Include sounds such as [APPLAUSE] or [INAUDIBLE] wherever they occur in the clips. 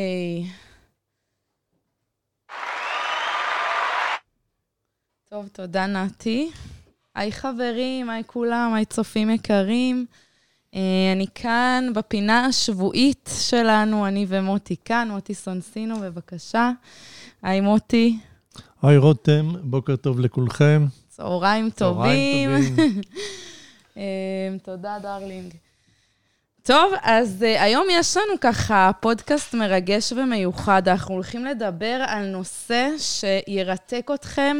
היי. טוב, תודה נתי. היי חברים, היי כולם, היי צופים יקרים. אה, אני כאן בפינה השבועית שלנו, אני ומוטי כאן, מוטי סונסינו, בבקשה. היי מוטי. היי רותם, בוקר טוב לכולכם. צהריים טובים. צהריים טובים. [LAUGHS] אה, תודה, darling. טוב, אז uh, היום יש לנו ככה פודקאסט מרגש ומיוחד. אנחנו הולכים לדבר על נושא שירתק אתכם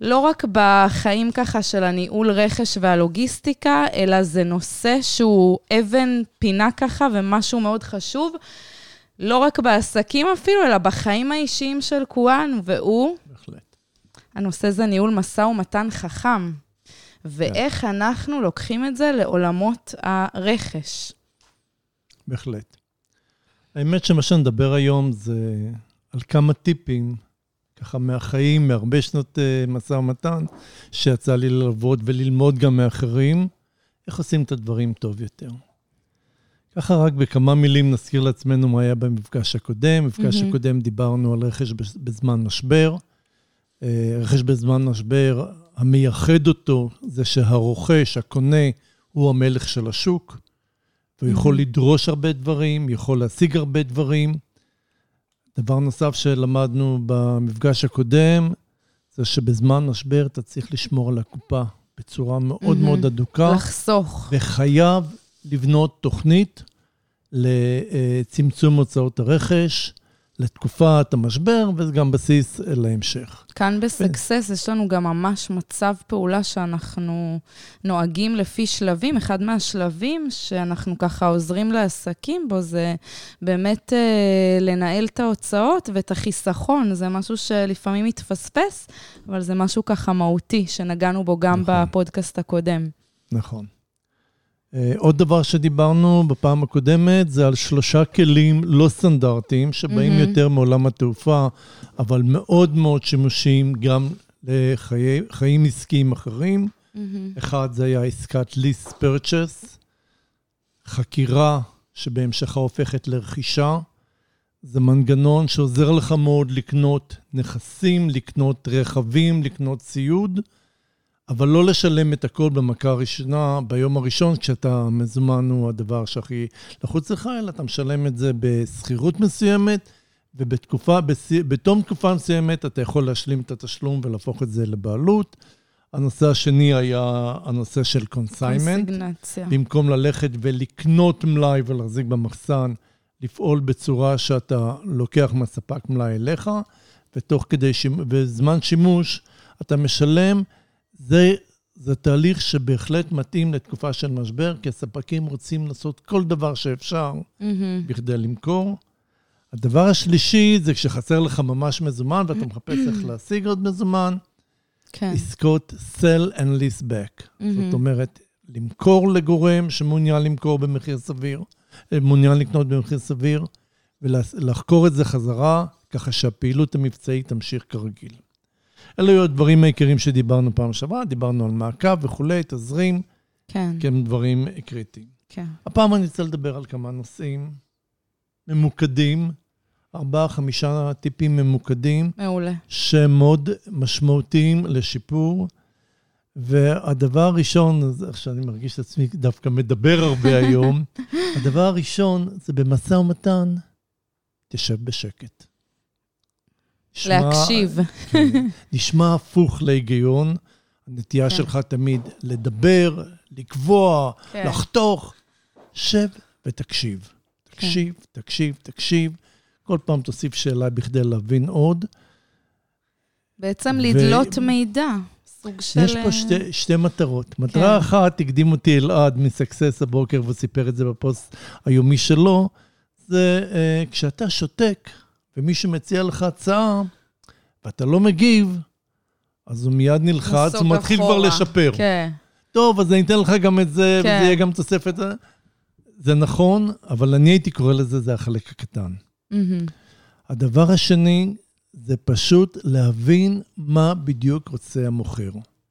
לא רק בחיים ככה של הניהול רכש והלוגיסטיקה, אלא זה נושא שהוא אבן פינה ככה ומשהו מאוד חשוב, לא רק בעסקים אפילו, אלא בחיים האישיים של כולנו, והוא... בהחלט. הנושא זה ניהול משא ומתן חכם. ואיך אנחנו לוקחים את זה לעולמות הרכש. בהחלט. האמת שמה שנדבר היום זה על כמה טיפים, ככה מהחיים, מהרבה שנות uh, משא ומתן, שיצא לי ללוות וללמוד גם מאחרים, איך עושים את הדברים טוב יותר. ככה רק בכמה מילים נזכיר לעצמנו מה היה במפגש הקודם. במפגש מהמם. הקודם דיברנו על רכש בז- בזמן משבר. אה, רכש בזמן משבר, המייחד אותו זה שהרוכש, הקונה, הוא המלך של השוק. והוא יכול מהמם. לדרוש הרבה דברים, יכול להשיג הרבה דברים. דבר נוסף שלמדנו במפגש הקודם, זה שבזמן משבר אתה צריך לשמור על הקופה בצורה מאוד מהמם. מאוד הדוקה, לחסוך. וחייב לבנות תוכנית לצמצום הוצאות הרכש, לתקופת המשבר, וזה גם בסיס להמשך. כאן בסקסס יש לנו גם ממש מצב פעולה שאנחנו נוהגים לפי שלבים. אחד מהשלבים שאנחנו ככה עוזרים לעסקים בו זה באמת אה, לנהל את ההוצאות ואת החיסכון. זה משהו שלפעמים מתפספס, אבל זה משהו ככה מהותי, שנגענו בו גם נכון. בפודקאסט הקודם. נכון. אה, עוד דבר שדיברנו בפעם הקודמת, זה על שלושה כלים לא סטנדרטיים, שבאים מהמם. יותר מעולם התעופה, אבל מאוד מאוד שימושיים גם לחיים עסקיים אחרים. אחד, זה היה עסקת lease purchase, חקירה שבהמשכה הופכת לרכישה. זה מנגנון שעוזר לך מאוד לקנות נכסים, לקנות רכבים, לקנות ציוד, אבל לא לשלם את הכל במכה הראשונה, ביום הראשון, כשאתה מזומן הוא הדבר שהכי לחוץ לך, אלא אתה משלם את זה בשכירות מסוימת, ובתקופה, בתום תקופה מסוימת אתה יכול להשלים את התשלום ולהפוך את זה לבעלות. הנושא השני היה הנושא של consignment. קונסיגנציה. במקום ללכת ולקנות מלאי ולהחזיק במחסן, לפעול בצורה שאתה לוקח מהספק מלאי אליך, ותוך כדי, שימ- בזמן שימוש אתה משלם. זה, זה תהליך שבהחלט מתאים לתקופה של משבר, כי הספקים רוצים לעשות כל דבר שאפשר מהמם. בכדי למכור. הדבר השלישי זה כשחסר לך ממש מזומן ואתה מחפש איך להשיג עוד מזומן, כן. עסקות sell and lease back. מהמם. זאת אומרת, למכור לגורם שמעוניין למכור במחיר סביר, אה, מעוניין לקנות במחיר סביר, ולחקור את זה חזרה, ככה שהפעילות המבצעית תמשיך כרגיל. אלו היו הדברים העיקריים שדיברנו פעם שעברה, דיברנו על מעקב וכולי, תזרים, כן, כי הם דברים קריטיים. כן. הפעם אני רוצה לדבר על כמה נושאים ממוקדים, ארבעה, חמישה טיפים ממוקדים, מעולה. שהם מאוד משמעותיים לשיפור. והדבר הראשון, איך שאני מרגיש את עצמי דווקא מדבר הרבה [LAUGHS] היום, הדבר הראשון זה במשא ומתן, תשב בשקט. נשמע- להקשיב. כן, נשמע הפוך להיגיון. הנטייה כן. שלך תמיד לדבר, לקבוע, כן. לחתוך. שב ותקשיב. תקשיב, תקשיב, תקשיב. כל פעם תוסיף שאלה בכדי להבין עוד. בעצם ו- לדלות מידע, סוג של... יש פה שתי, שתי מטרות. מטרה אחת, הקדים אותי אלעד מסקסס הבוקר, והוא סיפר את זה בפוסט היומי שלו, זה אה, כשאתה שותק ומישהו מציע לך הצעה ואתה לא מגיב, אז הוא מיד נלחץ, הוא מתחיל כבר. לשפר. כן, טוב, אז אני אתן לך גם את זה, כן. וזה יהיה גם תוספת. זה נכון, אבל אני הייתי קורא לזה, זה החלק הקטן. מהמם. הדבר השני, זה פשוט להבין מה בדיוק רוצה המוכר.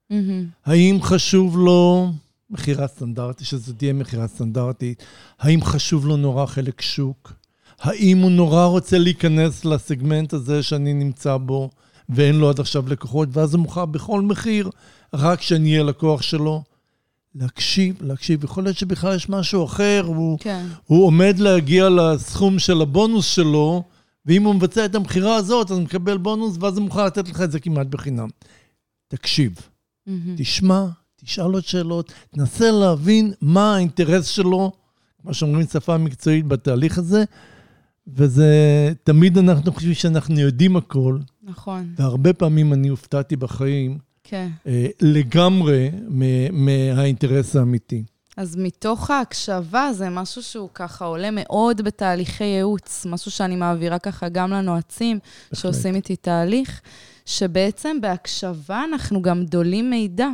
מהמם. האם חשוב לו מכירה סטנדרטית, שזו תהיה מכירה סטנדרטית? האם חשוב לו נורא חלק שוק? האם הוא נורא רוצה להיכנס לסגמנט הזה שאני נמצא בו, ואין לו עד עכשיו לקוחות, ואז הוא מוכר בכל מחיר, רק שאני אהיה לקוח שלו. להקשיב, להקשיב. יכול להיות שבכלל יש משהו אחר, הוא, כן. הוא עומד להגיע לסכום של הבונוס שלו, ואם הוא מבצע את המכירה הזאת, אז הוא מקבל בונוס, ואז הוא מוכן לתת לך את זה כמעט בחינם. תקשיב, מהמם. תשמע, תשאל עוד שאלות, תנסה להבין מה האינטרס שלו, כמו שאומרים שפה מקצועית בתהליך הזה, וזה, תמיד אנחנו חושבים שאנחנו יודעים הכל, נכון, והרבה פעמים אני הופתעתי בחיים כן. אה, לגמרי מהאינטרס האמיתי. אז מתוך ההקשבה זה משהו שהוא ככה עולה מאוד בתהליכי ייעוץ, משהו שאני מעבירה ככה גם לנועצים שעושים איתי תהליך, שבעצם בהקשבה אנחנו גם דולים מידע.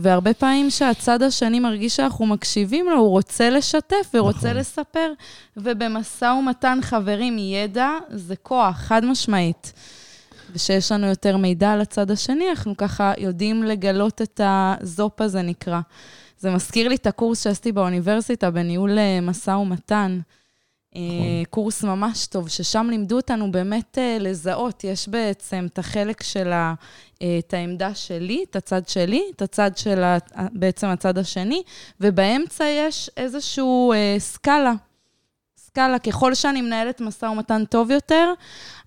והרבה פעמים שהצד השני מרגיש שאנחנו מקשיבים לו, הוא רוצה לשתף ורוצה נכון. לספר. ובמשא ומתן, חברים, ידע זה כוח, חד משמעית. ושיש לנו יותר מידע על הצד השני, אנחנו ככה יודעים לגלות את הזופ הזה נקרא. זה מזכיר לי את הקורס שעשיתי באוניברסיטה בניהול אה, משא ומתן. אה, קורס ממש טוב, ששם לימדו אותנו באמת אה, לזהות. יש בעצם את החלק של ה, אה, את העמדה שלי, את הצד שלי, את הצד של ה, בעצם הצד השני, ובאמצע יש איזשהו אה, סקאלה. סקאלה, ככל שאני מנהלת משא ומתן טוב יותר,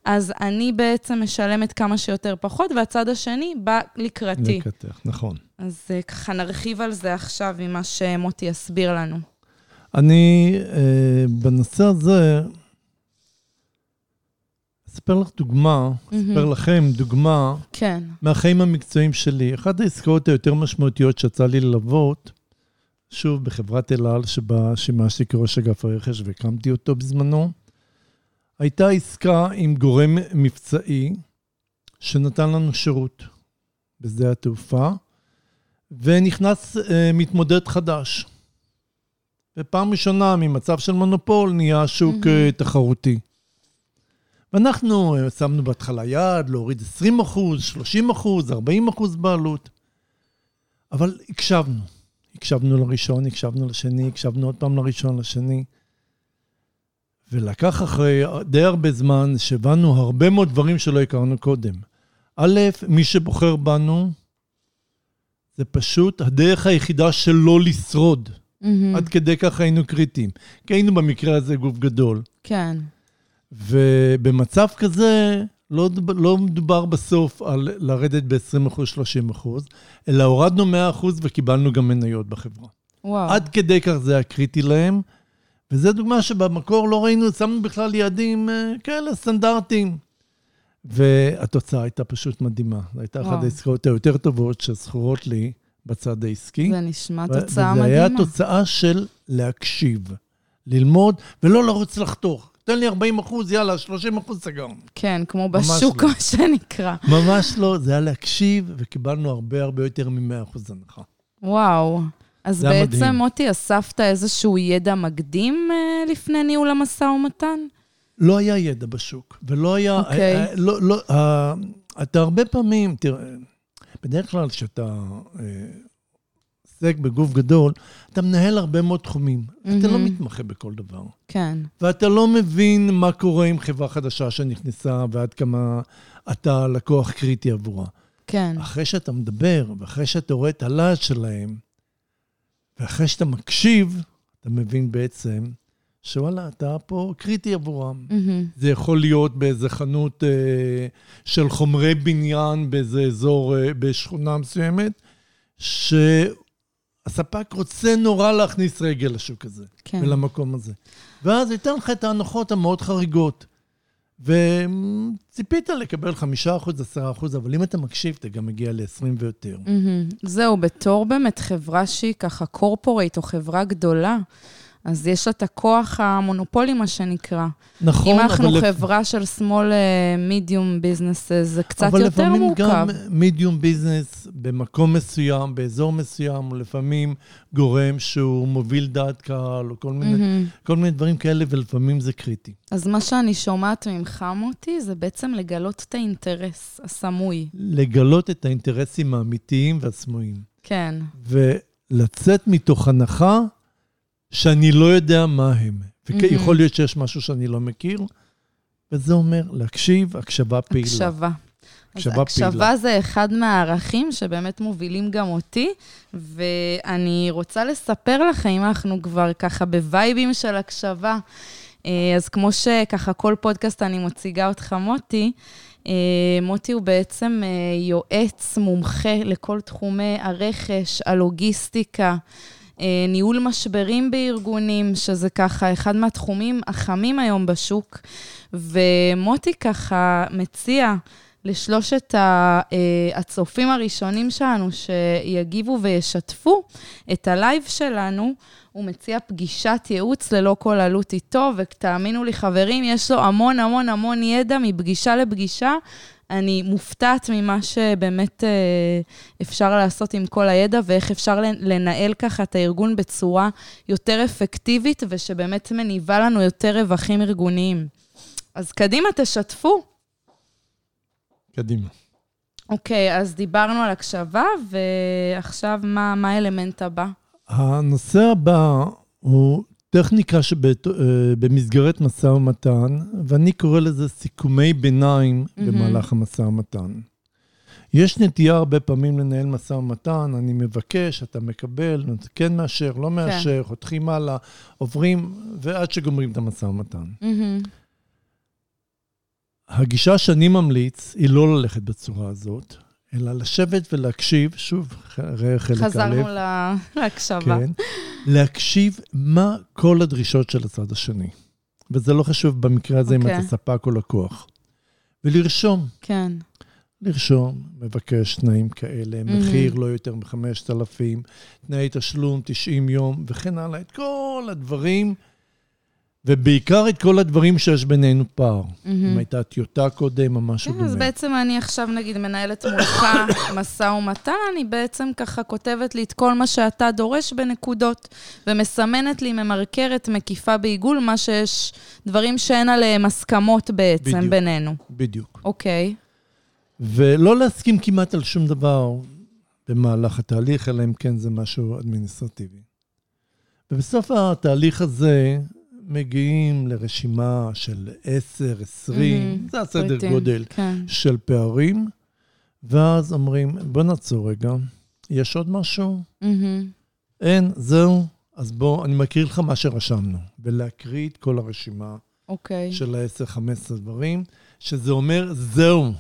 אז אני בעצם משלמת כמה שיותר פחות, והצד השני בא לקראתי. לקטח, נכון. אז ככה נרחיב על זה עכשיו עם מה שמוטי יסביר לנו. אני, אה, בנושא הזה, אספר לך דוגמה, אספר לכם דוגמה כן. מהחיים המקצועיים שלי. אחת העסקאות היותר משמעותיות שיצא לי ללוות, שוב, בחברת אל על, שבה שימשתי כראש אגף הרכש והקמתי אותו בזמנו, הייתה עסקה עם גורם מבצעי שנתן לנו שירות בשדה התעופה, ונכנס אה, מתמודד חדש. ופעם ראשונה ממצב של מונופול נהיה שוק אה, תחרותי. ואנחנו אה, שמנו בהתחלה יעד להוריד 20 אחוז, 30 אחוז, 40 אחוז בעלות. אבל הקשבנו. הקשבנו לראשון, הקשבנו לשני, הקשבנו עוד פעם לראשון, לשני. ולקח אחרי די הרבה זמן שהבנו הרבה מאוד דברים שלא הכרנו קודם. א', מי שבוחר בנו, זה פשוט הדרך היחידה שלא לשרוד. מהמם. עד כדי כך היינו קריטיים. כי היינו במקרה הזה גוף גדול. כן. ובמצב כזה, לא, לא מדובר בסוף על לרדת ב-20%, 30%, אלא הורדנו 100% וקיבלנו גם מניות בחברה. וואו. עד כדי כך זה היה קריטי להם, וזו דוגמה שבמקור לא ראינו, שמנו בכלל יעדים אה, כאלה סטנדרטיים. והתוצאה הייתה פשוט מדהימה. זו הייתה אחת וואו. העסקאות היותר טובות שזכורות לי בצד העסקי. זה נשמע ו- תוצאה וזה היה מדהימה. תוצאה של להקשיב, ללמוד, ולא לרוץ לחתוך. תן לי 40 אחוז, יאללה, 30 אחוז סגרנו. כן, כמו בשוק, לא. [LAUGHS] מה שנקרא. ממש לא, זה היה להקשיב, וקיבלנו הרבה הרבה יותר מ-100 אחוז הנחה. וואו. אז היה בעצם, מדהים. מוטי, אספת איזשהו ידע מקדים אה, לפני ניהול המשא ומתן? לא היה ידע בשוק, ולא היה... אוקיי. אה, לא, לא, אה, אתה הרבה פעמים, תראה, בדרך כלל כשאתה אה, עוסק בגוף גדול, אתה מנהל הרבה מאוד תחומים. אתה לא מהמם. מתמחה בכל דבר. כן. ואתה לא מבין מה קורה עם חברה חדשה שנכנסה ועד כמה אתה לקוח קריטי עבורה. כן. אחרי שאתה מדבר, ואחרי שאתה רואה את הלהט שלהם, ואחרי שאתה מקשיב, אתה מבין בעצם שוואלה, אתה פה קריטי עבורם. מהמם. זה יכול להיות באיזה חנות אה, של חומרי בניין באיזה אזור, אה, בשכונה מסוימת, שהספק רוצה נורא להכניס רגל לשוק הזה. כן. ולמקום הזה. ואז ייתן לך את ההנחות המאוד חריגות. וציפית לקבל חמישה אחוז, עשרה אחוז, אבל אם אתה מקשיב, אתה גם מגיע ל-20 ויותר. מהמם. זהו, בתור באמת חברה שהיא ככה קורפורייט או חברה גדולה, אז יש לה את הכוח המונופולי, מה שנקרא. נכון, אם אנחנו אבל לפ- חברה של small uh, medium businesses, זה קצת אבל יותר לפעמים מורכב. גם מידיום ביזנס במקום מסוים, באזור מסוים, הוא לפעמים גורם שהוא מוביל דעת קהל, או כל מיני, מהמם. כל מיני דברים כאלה, ולפעמים זה קריטי. אז מה שאני שומעת ממך, מוטי, זה בעצם לגלות את האינטרס הסמוי. לגלות את האינטרסים האמיתיים והסמויים. כן. ולצאת מתוך הנחה שאני לא יודע מה הם. ויכול להיות שיש משהו שאני לא מכיר, וזה אומר להקשיב, הקשבה פעילה. הקשבה. הקשבה אז הקשבה זה אחד מהערכים שבאמת מובילים גם אותי, ואני רוצה לספר לכם, אם אנחנו כבר ככה בווייבים של הקשבה, אה, אז כמו שככה כל פודקאסט אני מציגה אותך, מוטי, אה, מוטי הוא בעצם אה, יועץ מומחה לכל תחומי הרכש, הלוגיסטיקה, ניהול משברים בארגונים, שזה ככה אחד מהתחומים החמים היום בשוק. ומוטי ככה מציע לשלושת הצופים הראשונים שלנו שיגיבו וישתפו את ה live שלנו, הוא מציע פגישת ייעוץ ללא כל עלות איתו, ותאמינו לי, חברים, יש לו המון המון המון ידע מפגישה לפגישה. אני מופתעת ממה שבאמת אה, אפשר לעשות עם כל הידע, ואיך אפשר לנהל ככה את הארגון בצורה יותר אפקטיבית, ושבאמת מניבה לנו יותר רווחים ארגוניים. אז קדימה, תשתפו. קדימה. אוקיי, אז דיברנו על הקשבה, ועכשיו מה, מה האלמנט הבא? הנושא הבא הוא טכניקה שבמסגרת משא ומתן, ואני קורא לזה סיכומי ביניים mm-hmm. במהלך המשא ומתן. יש נטייה הרבה פעמים לנהל משא ומתן, אני מבקש, אתה מקבל, כן מאשר, לא כן. מאשר, כן. חותכים הלאה, עוברים, ועד שגומרים את המשא ומתן. Mm-hmm. הגישה שאני ממליץ היא לא ללכת בצורה הזאת, אלא לשבת ולהקשיב, שוב, ראה חלק א'. חזרנו להקשבה. כן, להקשיב מה כל הדרישות של הצד השני. וזה לא חשוב במקרה הזה okay. אם אתה אוקיי. ספק או לקוח. ולרשום. כן. לרשום, מבקש תנאים כאלה, mm-hmm. מחיר לא יותר מ-5,000, תנאי תשלום 90 יום, וכן הלאה, את כל הדברים ובעיקר את כל הדברים שיש בינינו פער. Mm-hmm. אם הייתה טיוטה קודם או משהו כן, דומה. אז בעצם אני עכשיו, נגיד, מנהלת מולך [COUGHS] משא ומתן, אני בעצם ככה כותבת לי את כל מה שאתה דורש בנקודות, ומסמנת לי, ממרקרת, מקיפה בעיגול, מה שיש, דברים שאין עליהם הסכמות בעצם בדיוק, בינינו. בדיוק. אוקיי. ולא להסכים כמעט על שום דבר במהלך התהליך, אלא אם כן זה משהו אדמיניסטרטיבי. ובסוף התהליך הזה, מגיעים לרשימה של 10, 20, mm-hmm, זה הסדר פריטים, גודל כן. של פערים, ואז אומרים, בוא נעצור רגע, יש עוד משהו? Mm-hmm. אין, זהו. אז בוא, אני מקריא לך מה שרשמנו, ולהקריא את כל הרשימה okay. אוקיי. של ה-10-15 דברים, שזה אומר, זהו.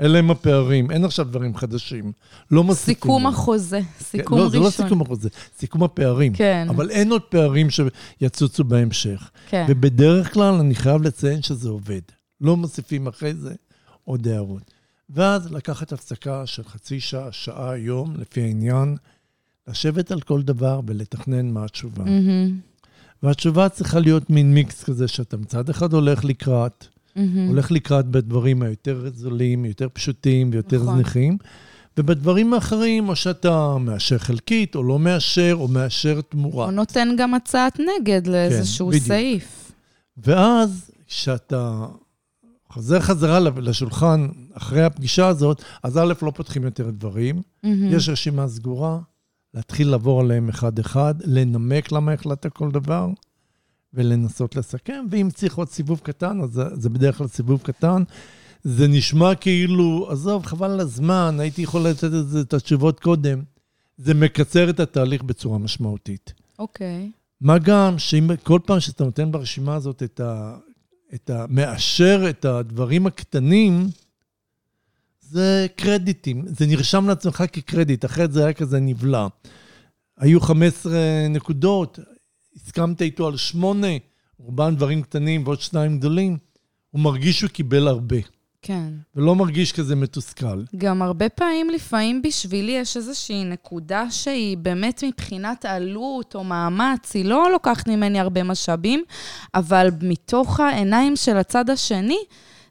אלה הם הפערים, אין עכשיו דברים חדשים. לא מוסיפים. סיכום החוזה, סיכום כן, ראשון. לא, זה לא סיכום החוזה, סיכום הפערים. כן. אבל אין עוד פערים שיצוצו בהמשך. כן. ובדרך כלל אני חייב לציין שזה עובד. לא מוסיפים אחרי זה עוד הערות. ואז לקחת הפסקה של חצי שעה, שעה, יום, לפי העניין, לשבת על כל דבר ולתכנן מה התשובה. Mm-hmm. והתשובה צריכה להיות מין מיקס כזה, שאתה מצד אחד הולך לקראת, Mm-hmm. הולך לקראת בדברים היותר זולים, יותר פשוטים ויותר נכון. זניחים. ובדברים האחרים, או שאתה מאשר חלקית, או לא מאשר, או מאשר תמורה. או נותן גם הצעת נגד לאיזשהו כן, סעיף. ואז, כשאתה חוזר חזרה לשולחן אחרי הפגישה הזאת, אז א', לא פותחים יותר דברים, mm-hmm. יש רשימה סגורה, להתחיל לעבור עליהם אחד-אחד, לנמק למה החלטת כל דבר. ולנסות לסכם, ואם צריך עוד סיבוב קטן, אז זה, זה בדרך כלל סיבוב קטן. זה נשמע כאילו, עזוב, חבל על הזמן, הייתי יכול לתת את, זה, את התשובות קודם. זה מקצר את התהליך בצורה משמעותית. אוקיי. Okay. מה גם שאם כל פעם שאתה נותן ברשימה הזאת את ה... את ה... מאשר את הדברים הקטנים, זה קרדיטים. זה נרשם לעצמך כקרדיט, אחרת זה היה כזה נבלע. היו 15 נקודות, הסכמת איתו על שמונה, רובן דברים קטנים ועוד שניים גדולים, הוא מרגיש שהוא קיבל הרבה. כן. ולא מרגיש כזה מתוסכל. גם הרבה פעמים, לפעמים בשבילי יש איזושהי נקודה שהיא באמת מבחינת עלות או מאמץ, היא לא לוקחת ממני הרבה משאבים, אבל מתוך העיניים של הצד השני,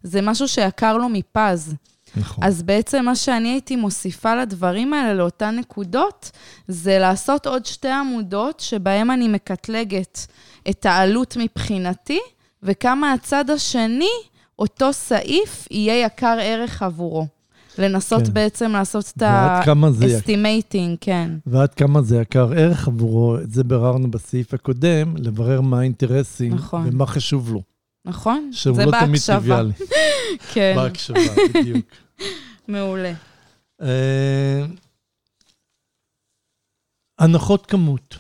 זה משהו שיקר לו מפז. נכון. אז בעצם מה שאני הייתי מוסיפה לדברים האלה, לאותן נקודות, זה לעשות עוד שתי עמודות שבהן אני מקטלגת את העלות מבחינתי, וכמה הצד השני, אותו סעיף, יהיה יקר ערך עבורו. לנסות כן. בעצם לעשות את. ה-estimating, כן. ועד כמה זה יקר ערך עבורו, את זה ביררנו בסעיף הקודם, לברר מה האינטרסים נכון. ומה חשוב לו. נכון? שהוא זה לא תמיד בהקשבה. טריוויאלי. [LAUGHS] כן, בהקשבה, בדיוק. [LAUGHS] מעולה. אה, הנחות כמות.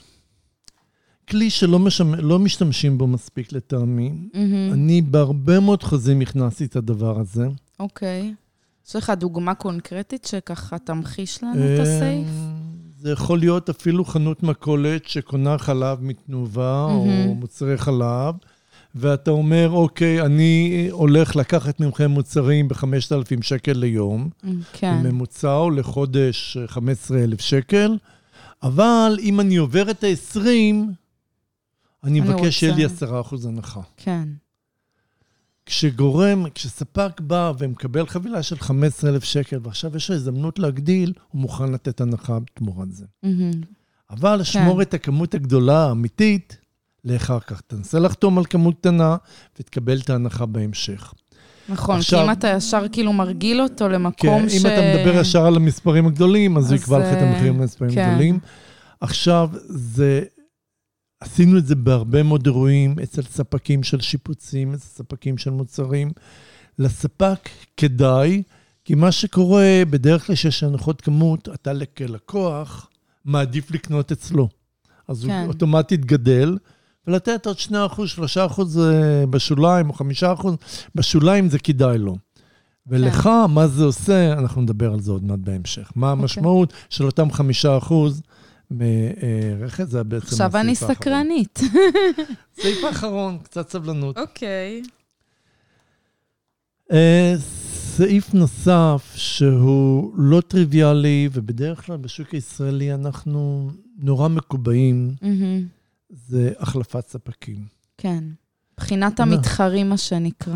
כלי שלא משמ... לא משתמשים בו מספיק לטעמי. מהמם. אני בהרבה מאוד חוזים הכנסתי את הדבר הזה. אוקיי. יש לך דוגמה קונקרטית שככה תמחיש לנו את? אה, זה יכול להיות אפילו חנות מכולת שקונה חלב מתנובה, או מהמם. מוצרי חלב, ואתה אומר, אוקיי, אני הולך לקחת מכם מוצרים ב-5,000 שקל ליום, כן. בממוצע או לחודש אה, 15,000 שקל, אבל אם אני עובר את ה-20, אני אני מבקש שיהיה לי רוצה. 10% הנחה. כן. כשגורם, כשספק בא ומקבל חבילה של 15,000 שקל, ועכשיו יש לו הזדמנות להגדיל, הוא מוכן לתת הנחה תמורת זה. מהמם. אבל שמור את הכמות הגדולה האמיתית לאחר כך. תנסה לחתום על כמות קטנה ותקבל את ההנחה בהמשך. נכון, כי עכשיו- אם אתה ישר כאילו מרגיל אותו כן, למקום ש... אם אתה מדבר ישר על המספרים הגדולים, אז הוא אז, יקבע לך את אה, המחירים למספרים כן. הגדולים. עכשיו, זה... עשינו את זה בהרבה מאוד אירועים, אצל ספקים של שיפוצים, אצל ספקים של מוצרים. לספק כדאי, כי מה שקורה, בדרך כלל שיש הנחות כמות, אתה כלקוח מעדיף לקנות אצלו. אז כן. הוא אוטומטית גדל, ולתת עוד 2%, 3% אה, בשוליים, או 5% בשוליים זה כדאי לו. ולך, כן. מה זה עושה, אנחנו נדבר על זה עוד מעט בהמשך. מה אוקיי. המשמעות של אותם 5% מרכז, זה בעצם עכשיו אני הסעיף האחרון. סקרנית. [LAUGHS] סעיף האחרון, קצת סבלנות. אוקיי. אה, סעיף נוסף שהוא לא טריוויאלי, ובדרך כלל בשוק הישראלי אנחנו נורא מקובעים, מהמם. זה החלפת ספקים. כן. מבחינת מה? המתחרים, מה שנקרא.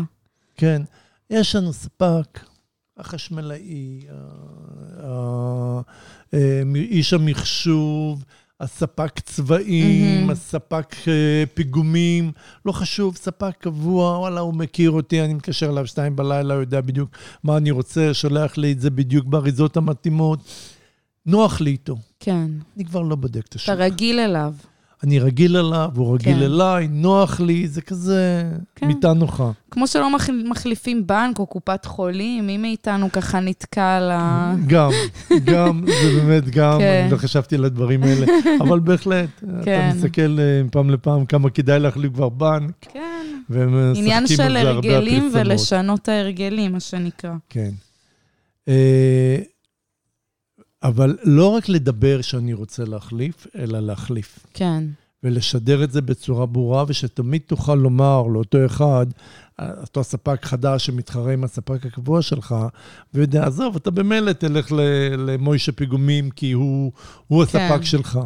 כן, יש לנו ספק, החשמלאי, אה, איש המחשוב, הספק צבעים, מהמם. הספק אה, פיגומים, לא חשוב, ספק קבוע, וואלה, הוא מכיר אותי, אני מתקשר אליו שתיים בלילה, הוא יודע בדיוק מה אני רוצה, שולח לי את זה בדיוק באריזות המתאימות. נוח לי איתו. כן. אני כבר לא בודק את השוק. אתה רגיל אליו. אני רגיל אליו, הוא רגיל כן. אליי, נוח לי, זה כזה כן. מיטה נוחה. כמו שלא מח- מחליפים בנק או קופת חולים, מי מאיתנו ככה נתקע ה... גם, גם, [LAUGHS] זה באמת גם, כן. אני לא חשבתי על הדברים האלה, [LAUGHS] אבל בהחלט, אתה כן. מסתכל אה, מפעם לפעם כמה כדאי להחליף כבר בנק, כן. והם עניין משחקים של הרגלים. ולשנות ההרגלים, מה שנקרא. כן. אה, אבל לא רק לדבר שאני רוצה להחליף, אלא להחליף. כן. ולשדר את זה בצורה ברורה, ושתמיד תוכל לומר לאותו אחד, אותו ספק חדש שמתחרה עם הספק הקבוע שלך, ויודע, עזוב, אתה במילא תלך למוישה פיגומים, כי הוא, הוא הספק כן. שלך.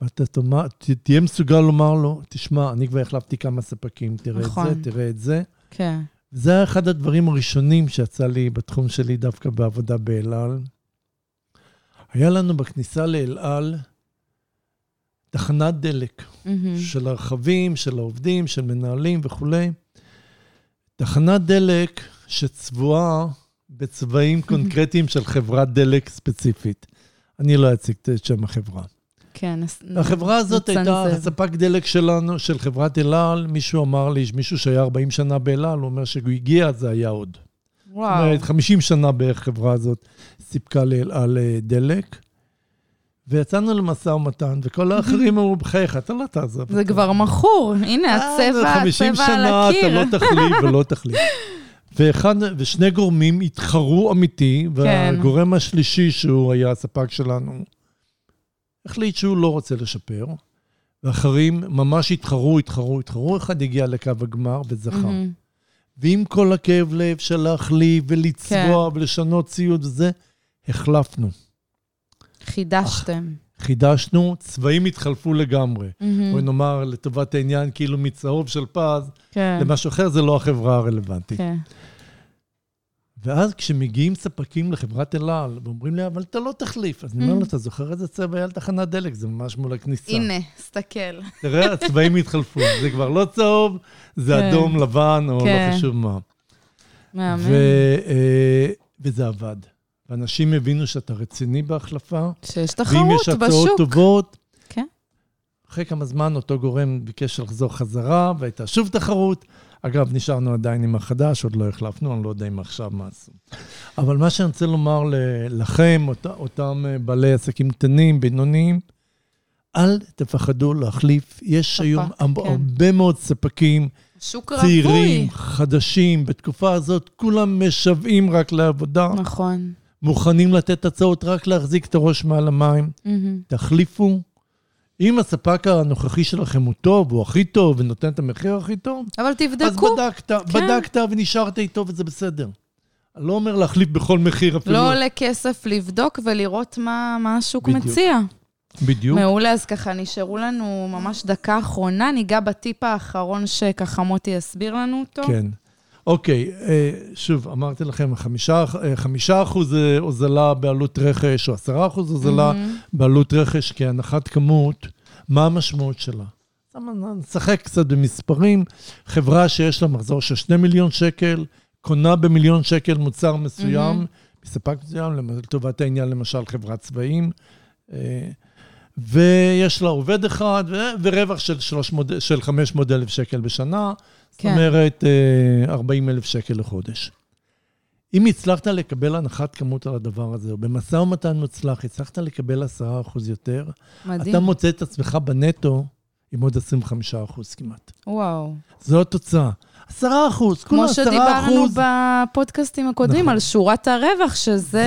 ואתה תאמר, ת- תהיה מסוגל לומר לו, תשמע, אני כבר החלפתי כמה ספקים, תראה נכון. את זה, תראה את זה. כן. זה היה אחד הדברים הראשונים שיצא לי בתחום שלי דווקא בעבודה באל על. היה לנו בכניסה לאל על תחנת דלק. מהמם. של הרכבים, של העובדים, של מנהלים וכולי. תחנת דלק שצבועה בצבעים [LAUGHS] קונקרטיים של חברת דלק ספציפית. אני לא אציג את שם החברה. כן. החברה הזאת הייתה. הספק דלק שלנו, של חברת אל על. מישהו אמר לי, מישהו שהיה 40 שנה באל על, הוא אומר שכשהוא הגיע, זה היה עוד. זאת וואו. אומרת, 50 שנה בערך החברה הזאת סיפקה לאל על אה, דלק. ויצאנו למשא ומתן, וכל האחרים אמרו, בחייך, אתה לא תעזוב. זה אותנו." כבר מכור. הנה, אה, הצבע, 50 הצבע על שנה אתה הקיר. לא תחליף ולא תחליף. [LAUGHS] ואחד, ושני גורמים התחרו אמיתי, כן. והגורם השלישי, שהוא היה הספק שלנו, החליט שהוא לא רוצה לשפר, ואחרים ממש התחרו, התחרו, התחרו, אחד הגיע לקו הגמר וזכה. מהמם. ועם כל הכאב לב של להחליף ולצבוע כן. ולשנות ציוד וזה, החלפנו. חידשתם. חידשנו, צבעים התחלפו לגמרי. מהמם. בואי נאמר, לטובת העניין, כאילו מצהוב של פז, כן. למשהו אחר, זה לא החברה הרלוונטית. כן. ואז כשמגיעים ספקים לחברת אל על, ואומרים לי, אבל אתה לא תחליף, אז אני אומר. לו, אתה זוכר איזה צבע היה לתחנת דלק? זה ממש מול הכניסה. הנה, סתכל. תראה, הצבעים התחלפו, זה כבר לא צהוב, זה כן. אדום, לבן, או כן. לא חשוב מה. מהמם. ו- אה, וזה עבד. ואנשים הבינו שאתה רציני בהחלפה. שיש ואם תחרות יש הצעות בשוק. טובות, כן. אחרי כמה זמן אותו גורם ביקש לחזור חזרה, והייתה שוב תחרות. אגב, נשארנו עדיין עם החדש, עוד לא החלפנו, אני לא יודע אם עכשיו מה עשו. אבל מה שאני רוצה לומר לכם, אות, אותם אה, בעלי עסקים קטנים, בינוניים, אל תפחדו להחליף. יש ספק, היום כן. הרבה מאוד ספקים רווי. צעירים, חדשים, בתקופה הזאת כולם משוועים רק לעבודה, נכון. מוכנים לתת הצעות רק להחזיק את הראש מעל המים. מהמם. תחליפו. אם הספק הנוכחי שלכם הוא טוב, הוא הכי טוב ונותן את המחיר הכי טוב, אבל אז תבדקו. בדקת, כן. בדקת ונשארת איתו וזה בסדר. אני לא אומר להחליף בכל מחיר אפילו. לא עולה כסף לבדוק ולראות מה, מה השוק בדיוק. מציע. בדיוק. מעולה, אז ככה נשארו לנו ממש דקה אחרונה, ניגע בטיפ האחרון שככה מוטי יסביר לנו אותו. כן. אוקיי, אה, שוב, אמרתי לכם, חמישה, אה, חמישה אחוז אה, הוזלה בעלות רכש, או עשרה אחוז הוזלה מהמם. בעלות רכש כהנחת כמות, מה המשמעות שלה? נשחק קצת במספרים. חברה שיש לה מחזור של 2 מיליון שקל, קונה במיליון שקל מוצר מסוים, מהמם. מספק מסוים, לטובת העניין, למשל חברת צבעים, ויש לה עובד אחד, ורווח של, 300, של 500 אלף שקל בשנה, זאת כן. אומרת, אה, 40 אלף שקל לחודש. אם הצלחת לקבל הנחת כמות על הדבר הזה, או במשא ומתן מוצלח, הצלחת לקבל 10% יותר, מדהים. אתה מוצא את עצמך בנטו עם עוד 25% כמעט. וואו. זו התוצאה. 10%, כולה 10%. כמו שדיברנו בפודקאסטים הקודמים, נכון. על שורת הרווח, שזה...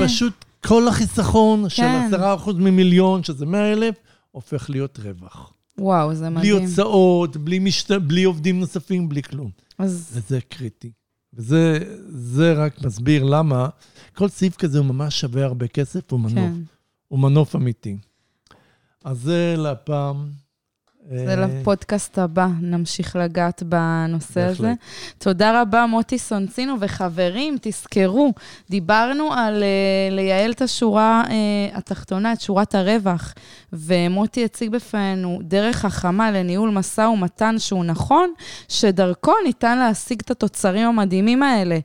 זה פשוט כל החיסכון של כן. 10% ממיליון, שזה 100,000, הופך להיות רווח. וואו, זה בלי מדהים. הוצאות, בלי, משת... בלי עובדים נוספים, בלי כלום. אז וזה קריטי. וזה זה רק מסביר למה כל סעיף כזה הוא ממש שווה הרבה כסף, הוא מנוף. כן. הוא מנוף אמיתי. אז זה לפעם. זה אה, לפודקאסט הבא, נמשיך לגעת בנושא הזה. בהחלט. תודה רבה, מוטי סונצינו, וחברים, תזכרו, דיברנו על uh, לייעל את השורה uh, התחתונה, את שורת הרווח, ומוטי הציג בפנינו דרך חכמה לניהול משא ומתן שהוא נכון, שדרכו ניתן להשיג את התוצרים המדהימים האלה.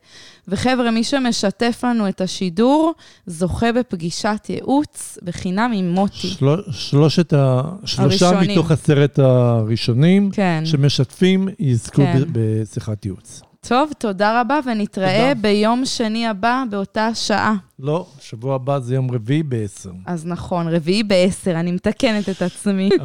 וחבר'ה, מי שמשתף לנו את השידור, זוכה בפגישת ייעוץ בחינם עם מוטי. של... שלושת ה... שלושה הראשונים. מתוך עשרת הראשונים כן. שמשתפים יזכו כן. בשיחת ייעוץ. טוב, תודה רבה, ונתראה תודה. ביום שני הבא באותה שעה. לא, שבוע הבא זה יום רביעי ב-10. אז נכון, רביעי בעשר, אני מתקנת את עצמי. [LAUGHS]